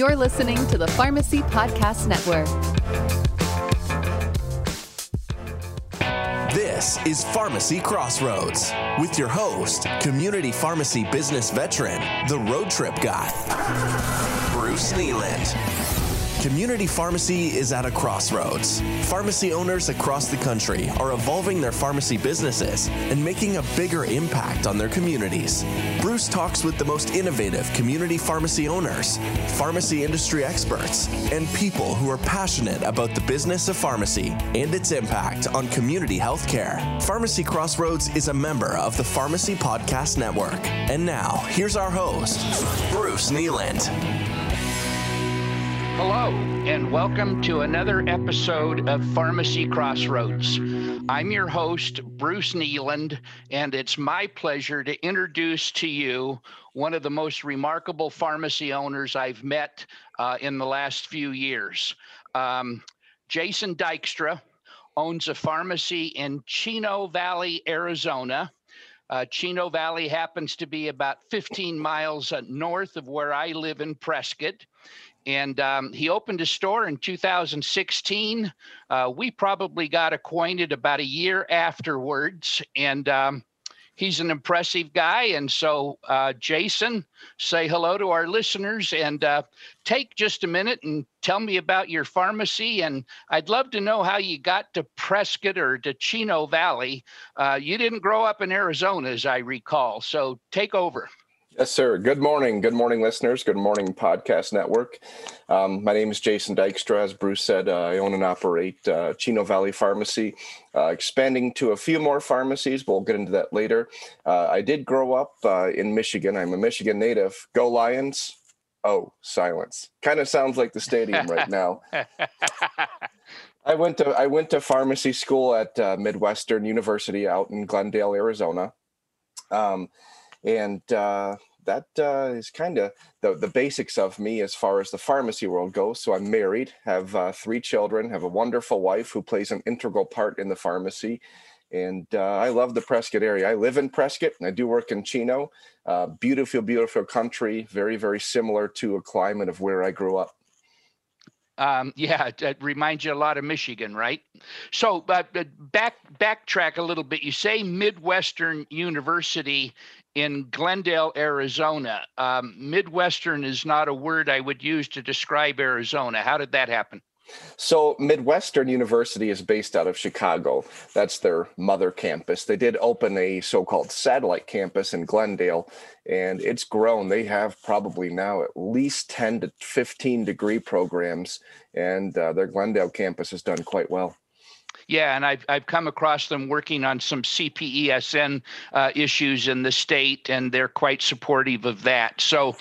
You're listening to the Pharmacy Podcast Network. This is Pharmacy Crossroads with your host, community pharmacy business veteran, the road trip guy, Bruce Kneeland. Community pharmacy is at a crossroads. Pharmacy owners across the country are evolving their pharmacy businesses and making a bigger impact on their communities. Bruce talks with the most innovative community pharmacy owners, pharmacy industry experts, and people who are passionate about the business of pharmacy and its impact on community healthcare. Pharmacy Crossroads is a member of the Pharmacy Podcast Network. And now, here's our host, Bruce Kneeland. Hello, and welcome to another episode of Pharmacy Crossroads. I'm your host, Bruce Kneeland, and it's my pleasure to introduce to you one of the most remarkable pharmacy owners I've met uh, in the last few years. Um, Jason Dykstra owns a pharmacy in Chino Valley, Arizona. Uh, Chino Valley happens to be about 15 miles uh, north of where I live in Prescott and um, he opened a store in 2016. Uh, we probably got acquainted about a year afterwards, and um, he's an impressive guy. And so, uh, Jason, say hello to our listeners and uh, take just a minute and tell me about your pharmacy. And I'd love to know how you got to Prescott or to Chino Valley. Uh, you didn't grow up in Arizona, as I recall. So, take over. Yes, sir. Good morning. Good morning, listeners. Good morning, Podcast Network. Um, my name is Jason Dykstra. As Bruce said, uh, I own and operate uh, Chino Valley Pharmacy, uh, expanding to a few more pharmacies, but we'll get into that later. Uh, I did grow up uh, in Michigan. I'm a Michigan native. Go Lions. Oh, silence. Kind of sounds like the stadium right now. I went to I went to pharmacy school at uh, Midwestern University out in Glendale, Arizona. Um, and uh, that uh, is kind of the, the basics of me as far as the pharmacy world goes. So I'm married, have uh, three children, have a wonderful wife who plays an integral part in the pharmacy. And uh, I love the Prescott area. I live in Prescott and I do work in Chino. Uh, beautiful, beautiful country, very, very similar to a climate of where I grew up. Um, yeah, it reminds you a lot of Michigan, right? So, uh, back backtrack a little bit. You say Midwestern University in Glendale, Arizona. Um, Midwestern is not a word I would use to describe Arizona. How did that happen? So, Midwestern University is based out of Chicago. That's their mother campus. They did open a so called satellite campus in Glendale, and it's grown. They have probably now at least 10 to 15 degree programs, and uh, their Glendale campus has done quite well. Yeah, and I've I've come across them working on some CPESN uh, issues in the state, and they're quite supportive of that. So,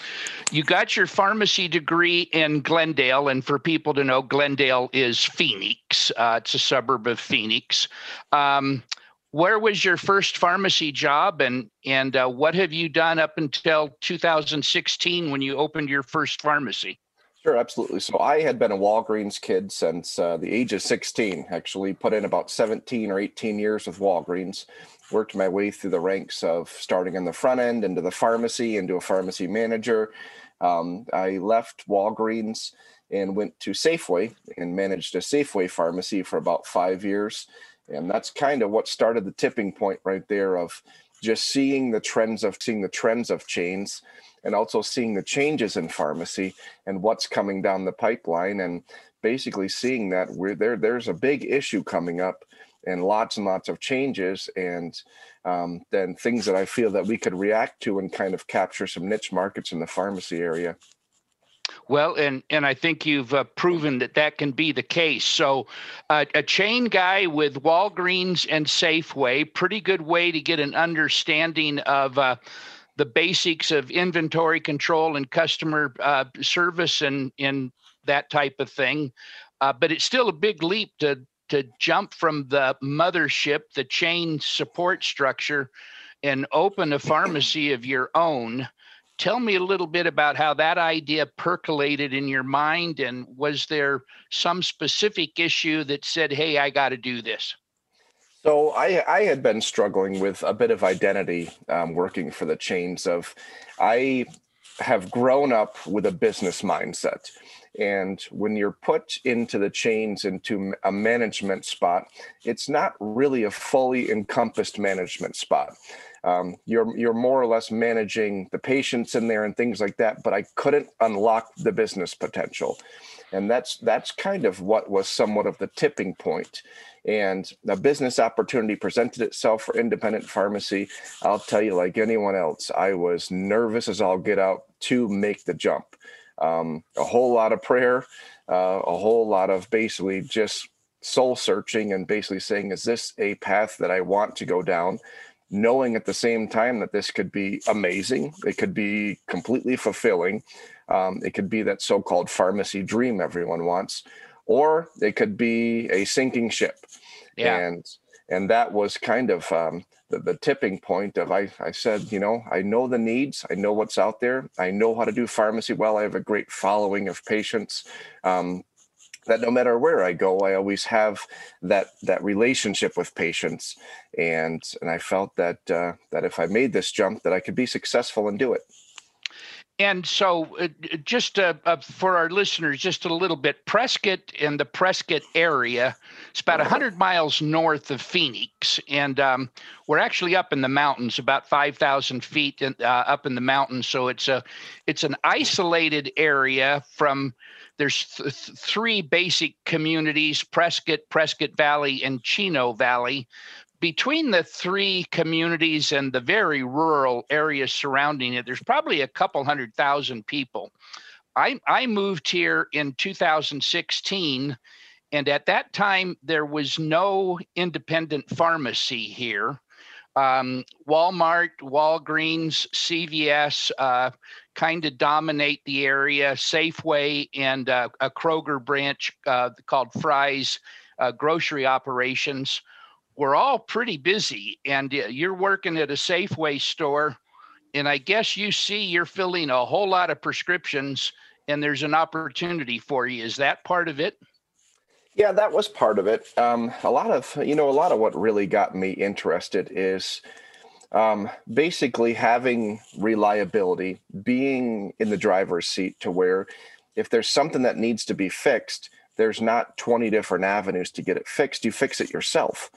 you got your pharmacy degree in Glendale, and for people to know, Glendale is Phoenix. Uh, it's a suburb of Phoenix. Um, where was your first pharmacy job, and and uh, what have you done up until 2016 when you opened your first pharmacy? Sure, absolutely. So I had been a Walgreens kid since uh, the age of 16, actually put in about 17 or 18 years with Walgreens. Worked my way through the ranks of starting in the front end into the pharmacy, into a pharmacy manager. Um, I left Walgreens and went to Safeway and managed a Safeway pharmacy for about five years. And that's kind of what started the tipping point right there of just seeing the trends of seeing the trends of chains and also seeing the changes in pharmacy and what's coming down the pipeline and basically seeing that we're there there's a big issue coming up and lots and lots of changes and um, then things that i feel that we could react to and kind of capture some niche markets in the pharmacy area well, and and I think you've uh, proven that that can be the case. So, uh, a chain guy with Walgreens and Safeway, pretty good way to get an understanding of uh, the basics of inventory control and customer uh, service and in that type of thing. Uh, but it's still a big leap to to jump from the mothership, the chain support structure, and open a pharmacy of your own. Tell me a little bit about how that idea percolated in your mind, and was there some specific issue that said, "Hey, I got to do this"? So I I had been struggling with a bit of identity um, working for the chains of I have grown up with a business mindset. And when you're put into the chains into a management spot, it's not really a fully encompassed management spot. Um, you're you're more or less managing the patients in there and things like that. But I couldn't unlock the business potential, and that's that's kind of what was somewhat of the tipping. And a business opportunity presented itself for independent pharmacy. I'll tell you, like anyone else, I was nervous as I'll get out to make the jump. Um, a whole lot of prayer, uh, a whole lot of basically just soul searching and basically saying, is this a path that I want to go down? Knowing at the same time that this could be amazing, it could be completely fulfilling, um, it could be that so called pharmacy dream everyone wants, or it could be a sinking ship. Yeah. And and that was kind of um, the, the tipping point of I, I said, you know, I know the needs, I know what's out there, I know how to do pharmacy well. I have a great following of patients. Um, that no matter where I go, I always have that that relationship with patients, and and I felt that uh, that if I made this jump, that I could be successful and do it. And so, uh, just uh, uh, for our listeners, just a little bit, Prescott and the Prescott area, it's about 100 miles north of Phoenix. And um, we're actually up in the mountains, about 5,000 feet in, uh, up in the mountains. So it's, a, it's an isolated area from there's th- three basic communities prescott prescott valley and chino valley. Between the three communities and the very rural areas surrounding it there's probably a couple hundred thousand people. I i moved here in 2016 and at that time there was no independent pharmacy here. Um, Walmart, Walgreens, CVS uh, kind of dominate the area. Safeway and uh, a Kroger branch uh, called Fry's uh, grocery operations were all pretty busy. And uh, you're working at a Safeway store, and I guess you see you're filling a whole lot of prescriptions, and there's an opportunity for you. Is that part of it? Yeah, that was part of it. Um, a lot of, you know, a lot of what really got me interested is um, basically having reliability, being in the driver's seat to where if there's something that needs to be fixed, there's not 20 different avenues to get it fixed. You fix it yourself.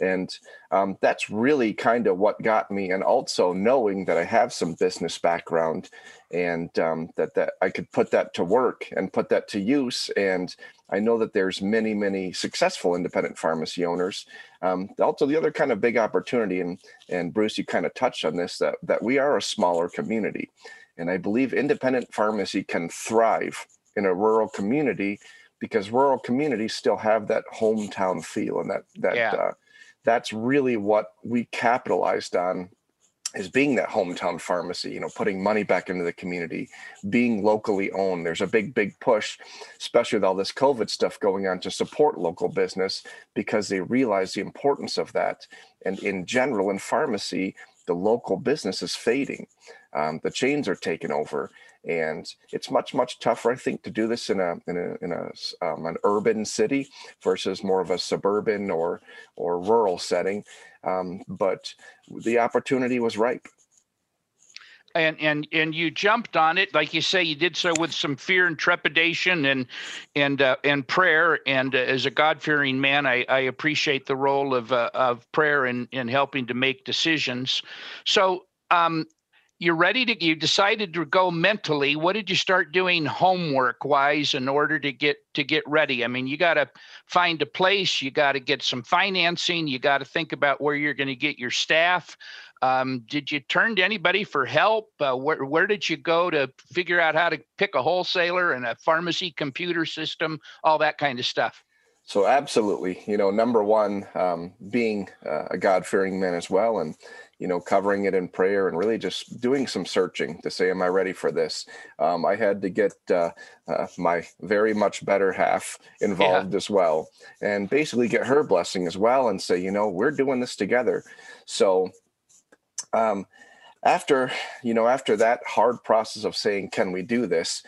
And um, that's really kind of what got me. And also knowing that I have some business background and um, that, that I could put that to work and put that to use. And I know that there's many, many successful independent pharmacy owners. Um, also, the other kind of big opportunity, and, and Bruce, you kind of touched on this, that, that we are a smaller community. And I believe independent pharmacy can thrive in a rural community because rural communities still have that hometown feel and that that yeah. uh, that's really what we capitalized on is being that hometown pharmacy you know putting money back into the community being locally owned. There's a big big push especially with all this covid stuff going on to support local business because they realize the importance of that. And in general in pharmacy the local business is fading. Um, the chains are taking over and it's much much tougher i think to do this in a in a in a um, an urban city versus more of a suburban or or rural setting. Um, but the opportunity was ripe. And and and you jumped on it. Like you say you did so with some fear and trepidation and and uh, and prayer. And uh, as a god-fearing man I, I appreciate the role of uh, of prayer in in helping to make decisions. So um, you're ready to you decided to go mentally. What did you start doing homework wise in order to get to get ready? I mean you got to find a place you got to get some financing you got to think about where you're going to get your staff. Um, did you turn to anybody for help? Uh, where, where did you go to figure out how to pick a wholesaler and a pharmacy computer system? All that kind of stuff. So absolutely. You know number one um, being uh, a god-fearing man as well and you know, covering it in prayer and really just doing some searching to say, Am I ready for this? Um, I had to get uh, uh, my very much better half involved yeah. as well and basically get her blessing as well and say, You know, we're doing this together. So, um, after you know after that hard process of saying can we do this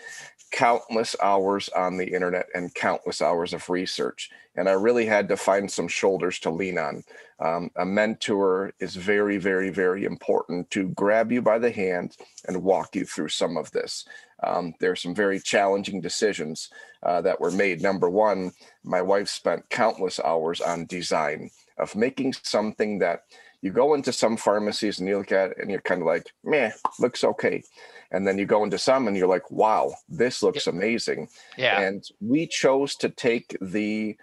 countless hours on the internet and countless hours of research. And I really had to find some shoulders to lean on. Um, a mentor is very, very, very important to grab you by the hand and walk you through some of this. Um, there are some very challenging decisions uh, that were made. Number one, my wife spent countless hours on design of making something that you go into some pharmacies and you look at it and you're kind of like, meh, looks okay. And then you go into some and you're like, wow, this looks amazing. Yeah. And we chose to take the,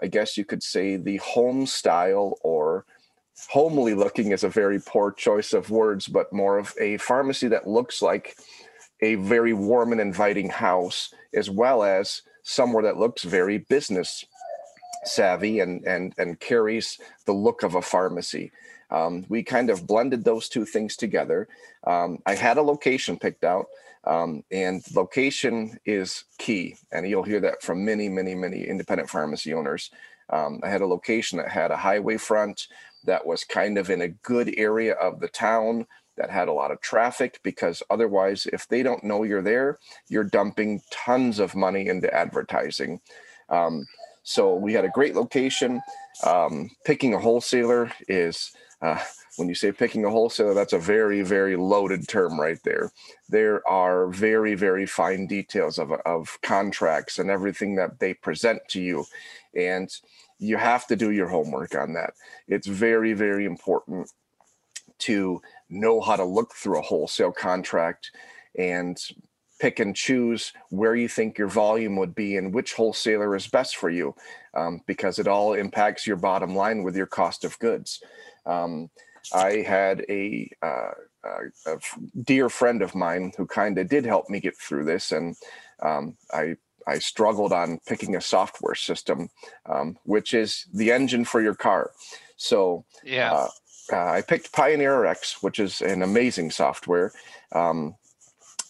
I guess you could say, the home style or homely looking is a very poor choice of words, but more of a pharmacy that looks like a very warm and inviting house, as well as somewhere that looks very business savvy and and and carries the look of a pharmacy. Um, we kind of blended those two things together. Um, I had a location picked out, um, and location is key. And you'll hear that from many, many, many independent pharmacy owners. Um, I had a location that had a highway front that was kind of in a good area of the town that had a lot of traffic because otherwise, if they don't know you're there, you're dumping tons of money into advertising. Um, so we had a great location. Um, picking a wholesaler is uh, when you say picking a wholesaler, that's a very, very loaded term right there. There are very, very fine details of, of contracts and everything that they present to you. And you have to do your homework on that. It's very, very important to know how to look through a wholesale contract and pick and choose where you think your volume would be and which wholesaler is best for you um, because it all impacts your bottom line with your cost of goods. Um, I had a, uh, a, dear friend of mine who kind of did help me get through this, and um, I I struggled on picking a software system, um, which is the engine for your car. So yeah. Uh, uh, I picked Pioneer RX, which is an amazing software. Um,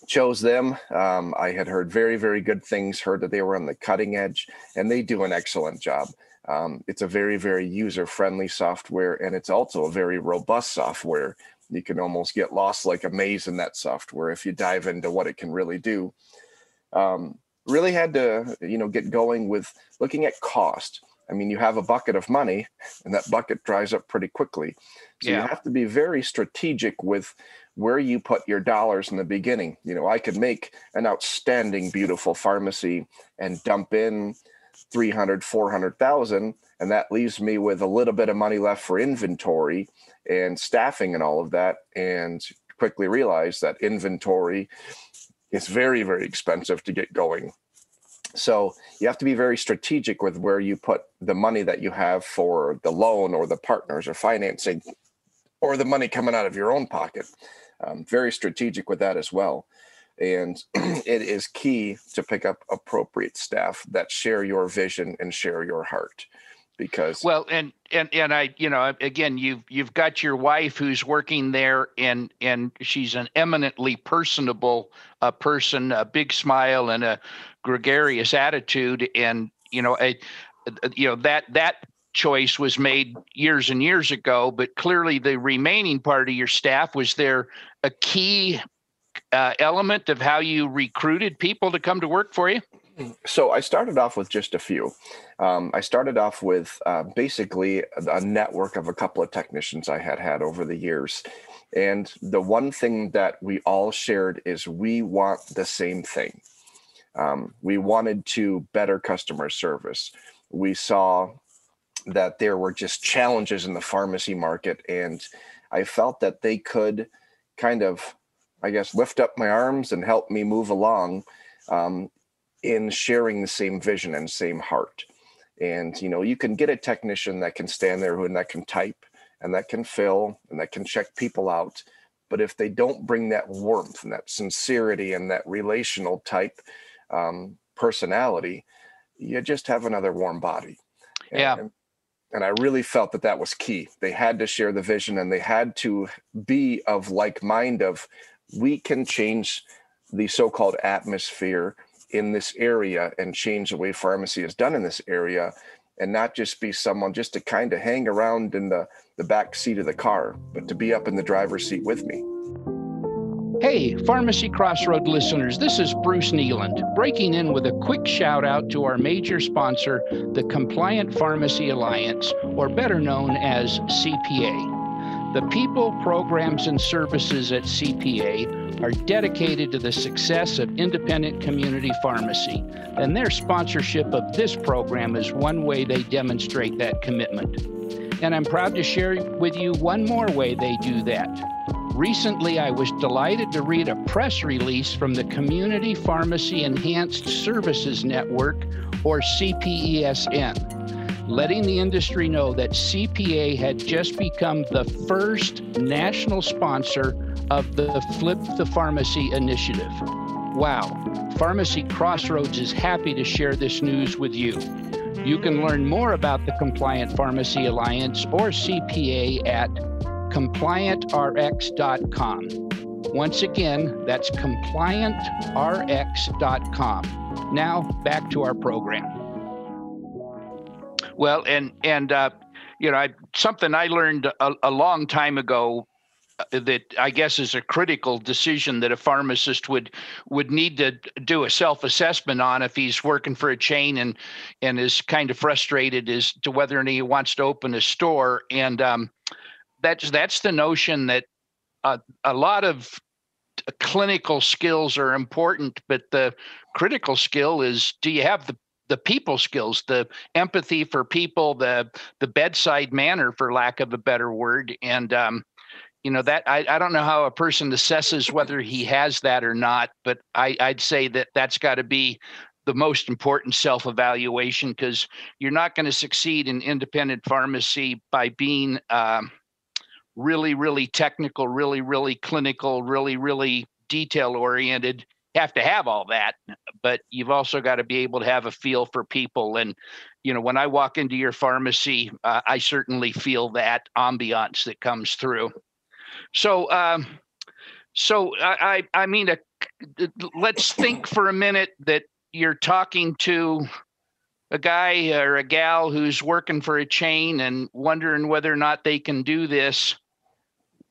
chose them. Um, I had heard very, very good things, heard that they were on the cutting edge, and they do an excellent job. Um, it's a very, very user friendly software, and it's also a very robust software. You can almost get lost like a maze in that software if you dive into what it can really do. Um, really had to, you know, get going with looking at cost. I mean, you have a bucket of money, and that bucket dries up pretty quickly. So yeah. you have to be very strategic with where you put your dollars in the beginning. You know, I could make an outstanding, beautiful pharmacy and dump in 300, 400,000, and that leaves me with a little bit of money left for inventory and staffing and all of that. And quickly realize that inventory is very, very expensive to get going. So you have to be very strategic with where you put the money that you have for the loan or the partners or financing or the money coming out of your own pocket. Um, very strategic with that as well. And it is key to pick up appropriate staff that share your vision and share your heart because well and and and i you know again you've you've got your wife who's working there and and she's an eminently personable uh, person a big smile and a gregarious attitude and you know a, you know that that choice was made years and years ago, but clearly the remaining part of your staff was there a key uh, element of how you recruited people to come to work for you? So I started off with just a few. Um, I started off with uh, basically a network of a couple of technicians I had had over the years. And the one thing that we all shared is we want the same thing. Um, we wanted to better customer service. We saw that there were just challenges in the pharmacy market. And I felt that they could kind of, I guess, lift up my arms and help me move along um, in sharing the same vision and same heart. And, you know, you can get a technician that can stand there and that can type and that can fill and that can check people out. But if they don't bring that warmth and that sincerity and that relational type um, personality, you just have another warm body. And, yeah and I really felt that that was key. They had to share the vision and they had to be of like mind of we can change the so-called atmosphere in this area and change the way pharmacy is done in this area and not just be someone just to kind of hang around in the, the back seat of the car, but to be up in the driver's seat with me. Hey, Pharmacy Crossroad listeners, this is Bruce Kneeland, breaking in with a quick shout out to our major sponsor, the Compliant Pharmacy Alliance, or better known as CPA. The people, programs, and services at CPA are dedicated to the success of independent community pharmacy, and their sponsorship of this program is one way they demonstrate that commitment. And I'm proud to share with you one more way they do that. Recently, I was delighted to read a press release from the Community Pharmacy Enhanced Services Network, or CPESN, letting the industry know that CPA had just become the first national sponsor of the Flip the Pharmacy initiative. Wow, Pharmacy Crossroads is happy to share this news with you. You can learn more about the Compliant Pharmacy Alliance or CPA at compliantrx.com. Once again, that's compliantrx.com. Now back to our program. Well, and and uh, you know, I, something I learned a, a long time ago uh, that I guess is a critical decision that a pharmacist would would need to do a self assessment on if he's working for a chain and and is kind of frustrated as to whether or not he wants to open a store. And um, that's that's the notion that uh, a lot of clinical skills are important, but the critical skill is do you have the the people skills, the empathy for people, the the bedside manner, for lack of a better word, and um, you know that I, I don't know how a person assesses whether he has that or not, but I, I'd say that that's got to be the most important self evaluation because you're not going to succeed in independent pharmacy by being um, really, really technical, really, really clinical, really, really detail oriented. Have to have all that, but you've also got to be able to have a feel for people. And, you know, when I walk into your pharmacy, uh, I certainly feel that ambiance that comes through. So, um, so I, I, I mean, a, let's think for a minute that you're talking to a guy or a gal who's working for a chain and wondering whether or not they can do this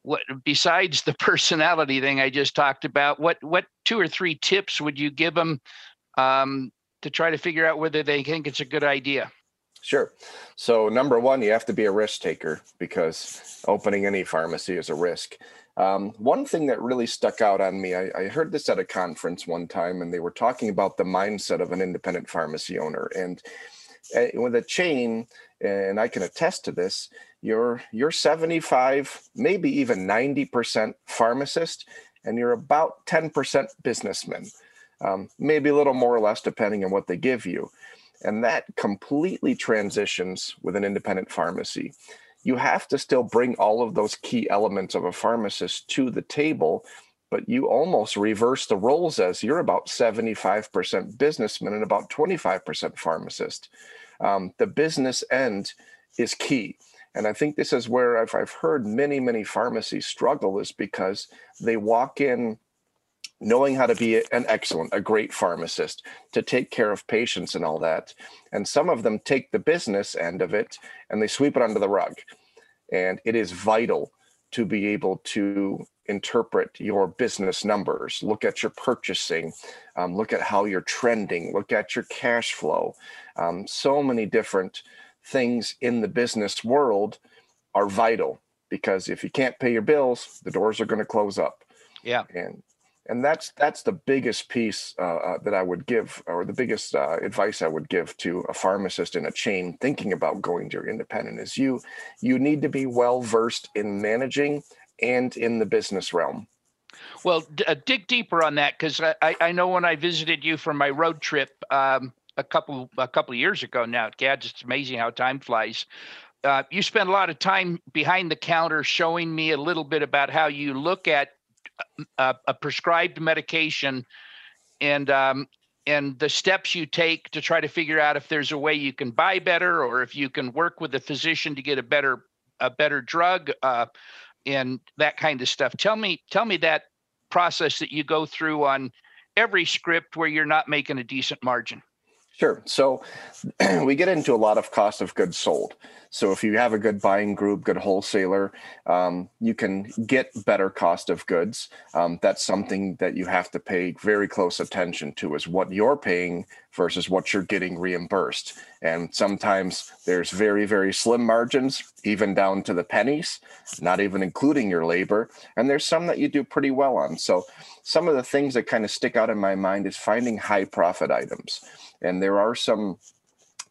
what besides the personality thing I just talked about, what what two or three tips would you give them um, to try to figure out whether they think it's a good idea? Sure. So number one, you have to be a risk taker because opening any pharmacy is a risk. Um, one thing that really stuck out on me, I, I, heard this at a conference one time, and they were talking about the mindset of an independent pharmacy owner. And uh, with a chain, and I can attest to this, you're you're 75 maybe even 90% pharmacist and you're about 10% businessman. Um, maybe a little more or less depending on what they give you. And that completely transitions with an independent pharmacy. You have to still bring all of those key elements of a pharmacist to the table but you almost reverse the roles as you're about 75% businessman and about 25% pharmacist. Um, the business end is key and I think this is where I've, I've heard many, many pharmacies struggle is because they walk in knowing how to be an excellent, a great pharmacist, to take care of patients and all that. And some of them take the business end of it and they sweep it under the rug. And it is vital to be able to interpret your business numbers, look at your purchasing, um, look at how you're trending, look at your cash flow. Um, so many different things in the business world are vital because if you can't pay your bills, the doors are going to close up. Yeah. And and that's that's the biggest piece uh, uh, that I would give, or the biggest uh, advice I would give to a pharmacist in a chain thinking about going to your independent is you you need to be well versed in managing and in the business realm. Well, d- uh, dig deeper on that because I, I know when I visited you for my road trip, um, a couple a couple of years ago now. Gad, it's amazing how time flies. Uh, you spent a lot of time behind the counter showing me a little bit about how you look at a, uh, a prescribed medication and um, and the steps you take to try to figure out if there's a way you can buy better or if you can work with a physician to get a better a better drug uh, and that kind of stuff. Tell me tell me that process that you go through on every script where you're not making a decent margin. Sure. So we get into a lot of cost of goods sold. So if you have a good buying group, good wholesaler, um, you can get better cost of goods. Um, that's something that you have to pay very close attention to is what you're paying versus what you're getting reimbursed. And sometimes there's very, very slim margins, even down to the pennies, not even including your labor. And there's some that you do pretty well on. So some of the things that kind of stick out in my mind is finding high profit items. And there are some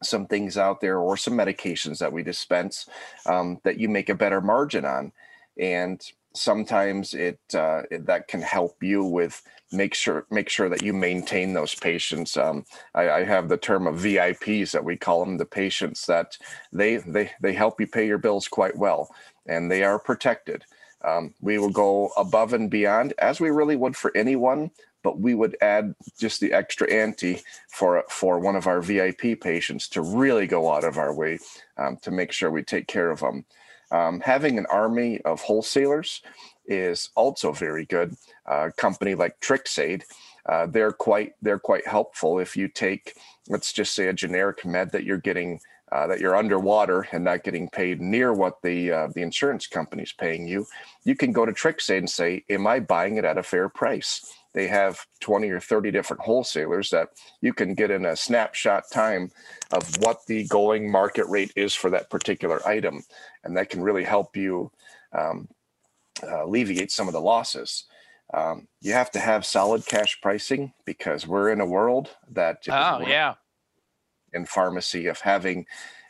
some things out there or some medications that we dispense um, that you make a better margin on. And sometimes it, uh, it, that can help you with make sure make sure that you maintain those patients. Um, I, I, have the term of vips that we call them the patients that they they they help you pay your bills quite well and they are protected. Um, we will go above and beyond as we really would for anyone but we would add just the extra ante for for one of our VIP patients to really go out of our way um, to make sure we take care of them. Um, having an army of wholesalers is also very good. A company like Trxade, uh, they're quite they're quite helpful if you take let's just say a generic med that you're getting uh, that you're underwater and not getting paid near what the uh, the insurance company's paying you, you can go to Trxade and say, "Am I buying it at a fair price?" They have 20 or 30 different wholesalers that you can get in a snapshot time of what the going market rate is for that particular item. And that can really help you um, uh, alleviate some of the losses. Um, you have to have solid cash pricing because we're in a world that oh yeah in pharmacy of having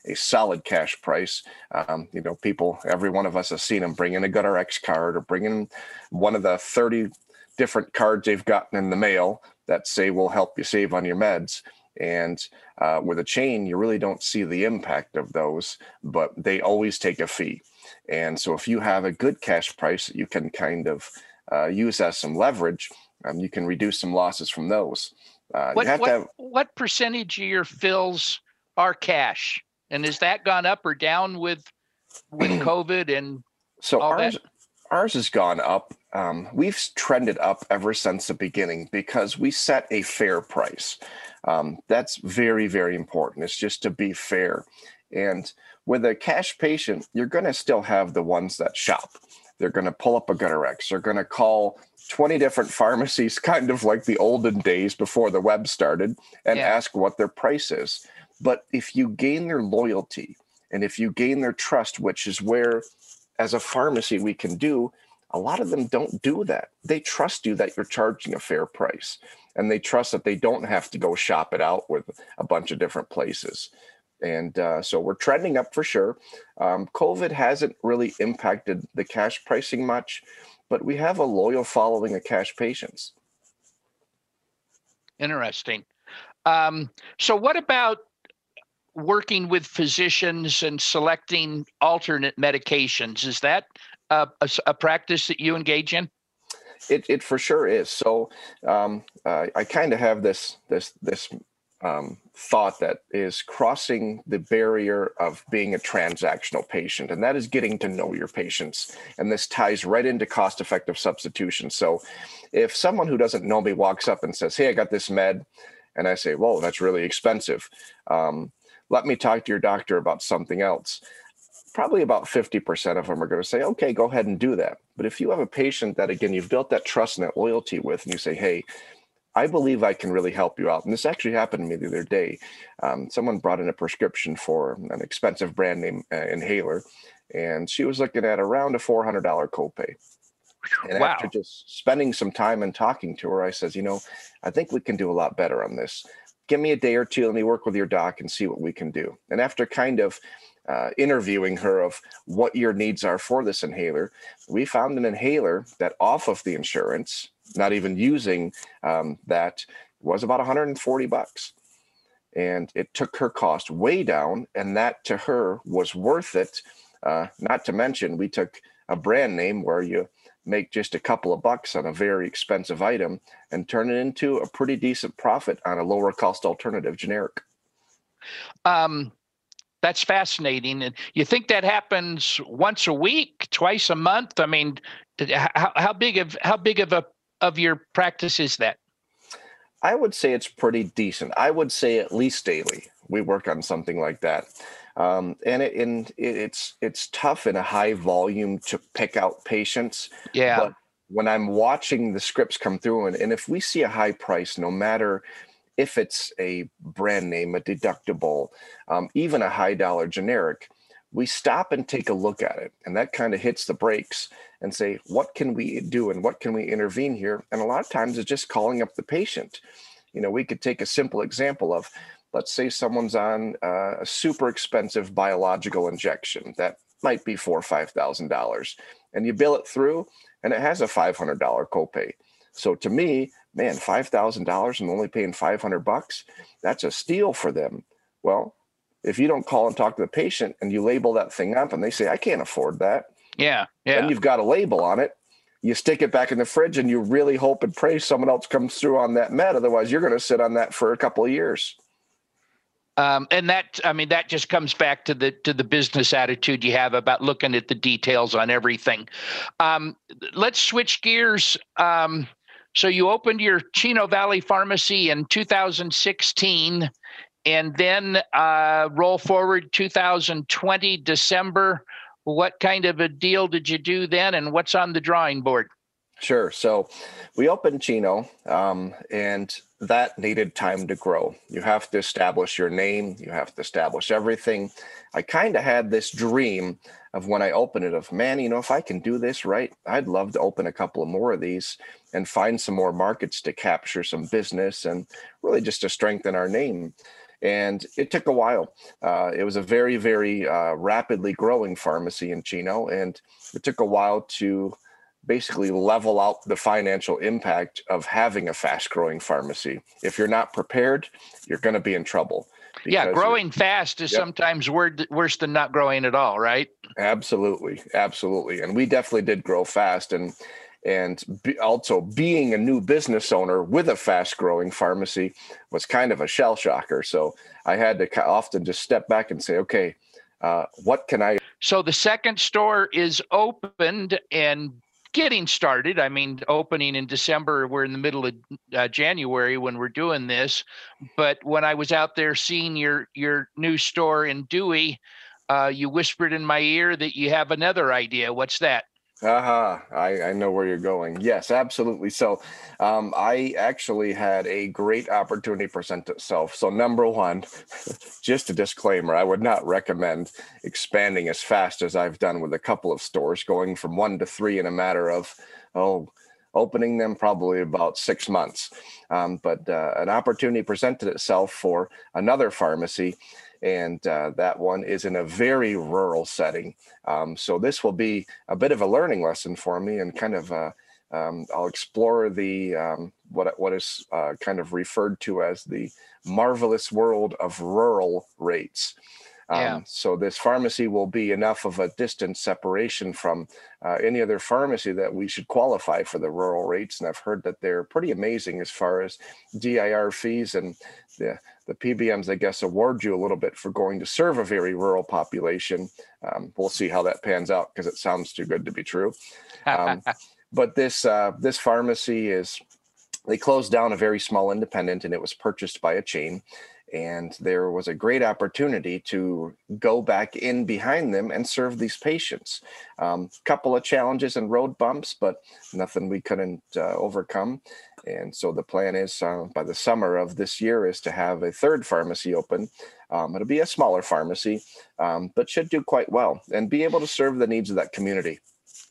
a solid cash price. Um, you know, people, every one of us has seen them bring in a GoodRx card or bring in one of the 30 different cards they've gotten in the mail that say will help you save on your meds. And uh, with a chain, you really don't see the impact of those, but they always take a fee. And so if you have a good cash price that you can kind of uh, use as some leverage, um, you can reduce some losses from those. Uh, what, what, have... what percentage of your fills are cash? And has that gone up or down with with COVID and so ours, that? ours has gone up. Um, we've trended up ever since the beginning because we set a fair price. Um, that's very, very important. It's just to be fair. And with a cash patient, you're going to still have the ones that shop. They're going to pull up a GoodRx. They're going to call 20 different pharmacies, kind of like the olden days before the web started, and yeah. ask what their price is. But if you gain their loyalty and if you gain their trust, which is where as a pharmacy we can do a lot of them don't do that. They trust you that you're charging a fair price and they trust that they don't have to go shop it out with a bunch of different places. And uh, so we're trending up for sure. Um, covid hasn't really impacted the cash pricing much but we have a loyal following of cash patients. Interesting. Um, so what about working with physicians and selecting alternate medications. Is that a, a, a practice that you engage in? It, it for sure is. So um, uh, I kind of have this this this um, thought that is crossing the barrier of being a transactional patient, and that is getting to know your patients. And this ties right into cost effective substitution. So if someone who doesn't know me walks up and says, Hey, I got this med, and I say, Whoa, that's really expensive. Um, let me talk to your doctor about something else. Probably about 50% of them are going to say, okay, go ahead and do that. But if you have a patient that, again, you've built that trust and that loyalty with, and you say, hey, I believe I can really help you out. And this actually happened to me the other day. Um, someone brought in a prescription for an expensive brand name uh, inhaler, and she was looking at around a $400 copay. And wow. after just spending some time and talking to her, I says, you know, I think we can do a lot better on this give me a day or two, let me work with your doc and see what we can do. And after kind of uh, interviewing her of what your needs are for this inhaler, we found an inhaler that off of the insurance, not even using um, that, was about 140 bucks. And it took her cost way down, and that to her was worth it. Uh, not to mention, we took a brand name where you make just a couple of bucks on a very expensive item and turn it into a pretty decent profit on a lower cost alternative generic. Um, that's fascinating. And you think that happens once a week, twice a month? I mean, how, how big of how big of a of your practice is that? I would say it's pretty decent. I would say at least daily we work on something like that. Um, and it, and it, it's it's tough in a high volume to pick out patients. Yeah. But when I'm watching the scripts come through, and, and if we see a high price, no matter if it's a brand name, a deductible, um, even a high dollar generic, we stop and take a look at it. And that kind of hits the brakes and say, what can we do and what can we intervene here? And a lot of times it's just calling up the patient. You know, we could take a simple example of, let's say someone's on uh, a super expensive biological injection that might be four or five thousand dollars, and you bill it through, and it has a five hundred dollar copay. So to me, man, five thousand dollars and only paying five hundred bucks, that's a steal for them. Well, if you don't call and talk to the patient and you label that thing up, and they say, "I can't afford that," yeah, yeah, and you've got a label on it. You stick it back in the fridge, and you really hope and pray someone else comes through on that med. Otherwise, you're going to sit on that for a couple of years. Um, and that, I mean, that just comes back to the to the business attitude you have about looking at the details on everything. Um, let's switch gears. Um, so you opened your Chino Valley Pharmacy in 2016, and then uh, roll forward 2020 December. What kind of a deal did you do then, and what's on the drawing board? Sure. So we opened Chino, um, and that needed time to grow. You have to establish your name, you have to establish everything. I kind of had this dream of when I open it of, man, you know, if I can do this right, I'd love to open a couple of more of these and find some more markets to capture some business and really just to strengthen our name. And it took a while. Uh, it was a very, very uh, rapidly growing pharmacy in Chino, and it took a while to basically level out the financial impact of having a fast growing pharmacy. If you're not prepared, you're going to be in trouble. Yeah, growing fast is yep. sometimes worse than not growing at all, right? Absolutely, absolutely. And we definitely did grow fast and and be, also being a new business owner with a fast growing pharmacy was kind of a shell shocker. So I had to often just step back and say, okay, uh, what can I? So the second store is opened and getting started. I mean, opening in December, we're in the middle of uh, January when we're doing this. But when I was out there seeing your your new store in Dewey, uh, you whispered in my ear that you have another idea. What's that? Aha, uh-huh. I, I know where you're going. Yes, absolutely. So, um, I actually had a great opportunity present itself. So, number one, just a disclaimer I would not recommend expanding as fast as I've done with a couple of stores, going from one to three in a matter of, oh, opening them probably about six months. Um, but uh, an opportunity presented itself for another pharmacy and uh, that one is in a very rural setting. Um, so this will be a bit of a learning lesson for me, and kind of uh, um, I'll explore the um, what what is uh, kind of referred to as the marvelous world of rural rates. Um. So this pharmacy will be enough of a distance separation from uh, any other pharmacy that we should qualify for the rural rates. And I've heard that they're pretty amazing as far as DIR fees and the the PBMs, I guess, award you a little bit for going to serve a very rural population. Um, we'll see how that pans out because it sounds too good to be true. Um, but this uh, this pharmacy is they closed down a very small independent and it was purchased by a chain and there was a great opportunity to go back in behind them and serve these patients. A um, couple of challenges and road bumps, but nothing we couldn't uh, overcome. And so the plan is uh, by the summer of this year is to have a third pharmacy open. Um, it'll be a smaller pharmacy, um, but should do quite well and be able to serve the needs of that community.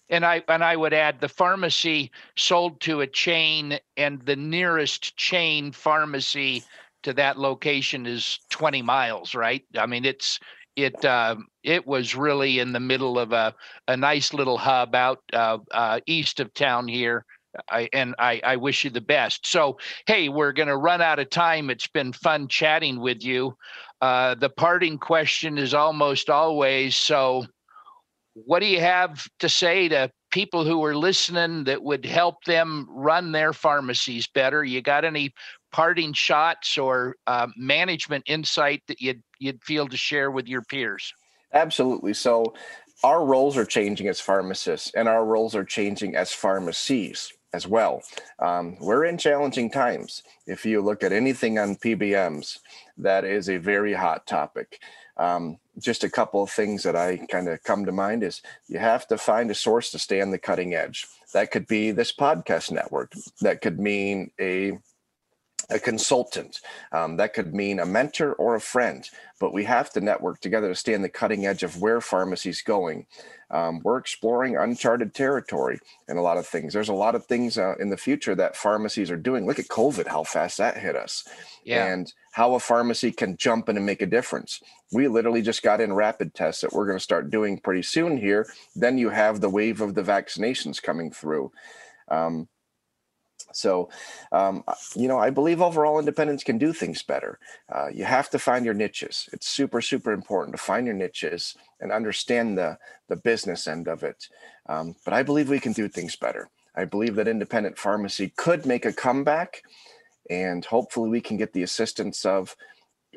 And I and I would add the pharmacy sold to a chain, and the nearest chain pharmacy to that location is 20 miles, right? I mean, it's it uh, it was really in the middle of a a nice little hub out uh, uh, east of town here. I, and I, I wish you the best. So, hey, we're going to run out of time. It's been fun chatting with you. Uh, the parting question is almost always so, what do you have to say to people who are listening that would help them run their pharmacies better? You got any parting shots or uh, management insight that you'd you'd feel to share with your peers? Absolutely. So our roles are changing as pharmacists and our roles are changing as pharmacies as well. Um, we're in challenging times. If you look at anything on PBMs, that is a very hot topic. Um, just a couple of things that I kind of come to mind is you have to find a source to stay on the cutting edge. That could be this podcast network. That could mean a a consultant. Um, that could mean a mentor or a friend, but we have to network together to stay on the cutting edge of where pharmacy's going. Um, we're exploring uncharted territory and a lot of things. There's a lot of things uh, in the future that pharmacies are doing. Look at COVID, how fast that hit us, yeah. and how a pharmacy can jump in and make a difference. We literally just got in rapid tests that we're going to start doing pretty soon here. Then you have the wave of the vaccinations coming through. Um, so, um, you know, I believe overall independents can do things better. Uh, you have to find your niches. It's super, super important to find your niches and understand the the business end of it. Um, but I believe we can do things better. I believe that independent pharmacy could make a comeback, and hopefully, we can get the assistance of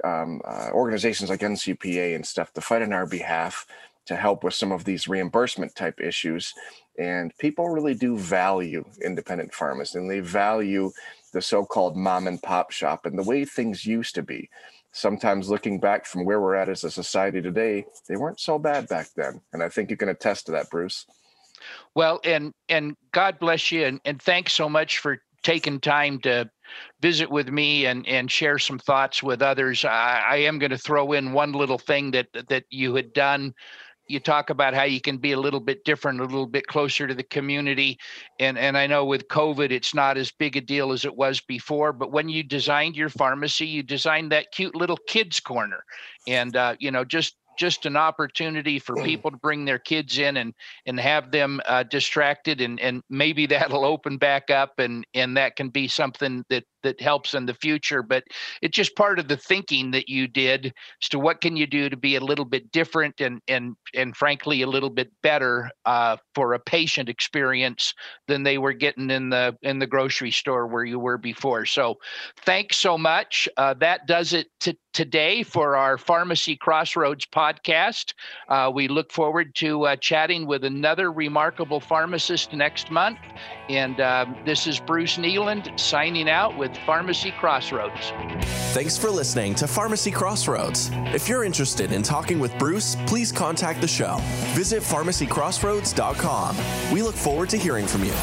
um, uh, organizations like NCPA and stuff to fight on our behalf to help with some of these reimbursement type issues and people really do value independent pharmacists and they value the so called mom and pop shop and the way things used to be. Sometimes looking back from where we're at as a society today, they weren't so bad back then. And I think you can attest to that, Bruce. Well, and and God bless you and, and thanks so much for taking time to visit with me and and share some thoughts with others. I, I am going to throw in one little thing that that you had done you talk about how you can be a little bit different, a little bit closer to the community. And and I know with COVID, it's not as big a deal as it was before. But when you designed your pharmacy, you designed that cute little kids corner, and uh, you know just just an opportunity for mm. people to bring their kids in and and have them uh, distracted and and maybe that'll open back up and and that can be something that that helps in the future. But it's just part of the thinking that you did as to what can you do to be a little bit different and and and frankly a little bit better uh, for a patient experience than they were getting in the in the grocery store where you were before. So thanks so much. Uh, that does it to today for our pharmacy crossroads podcast uh, we look forward to uh, chatting with another remarkable pharmacist next month and um, this is bruce kneeland signing out with Pharmacy Crossroads. Thanks for listening to Pharmacy Crossroads. If you're interested in talking with Bruce, please contact the show. Visit pharmacycrossroads.com. We look forward to hearing from you.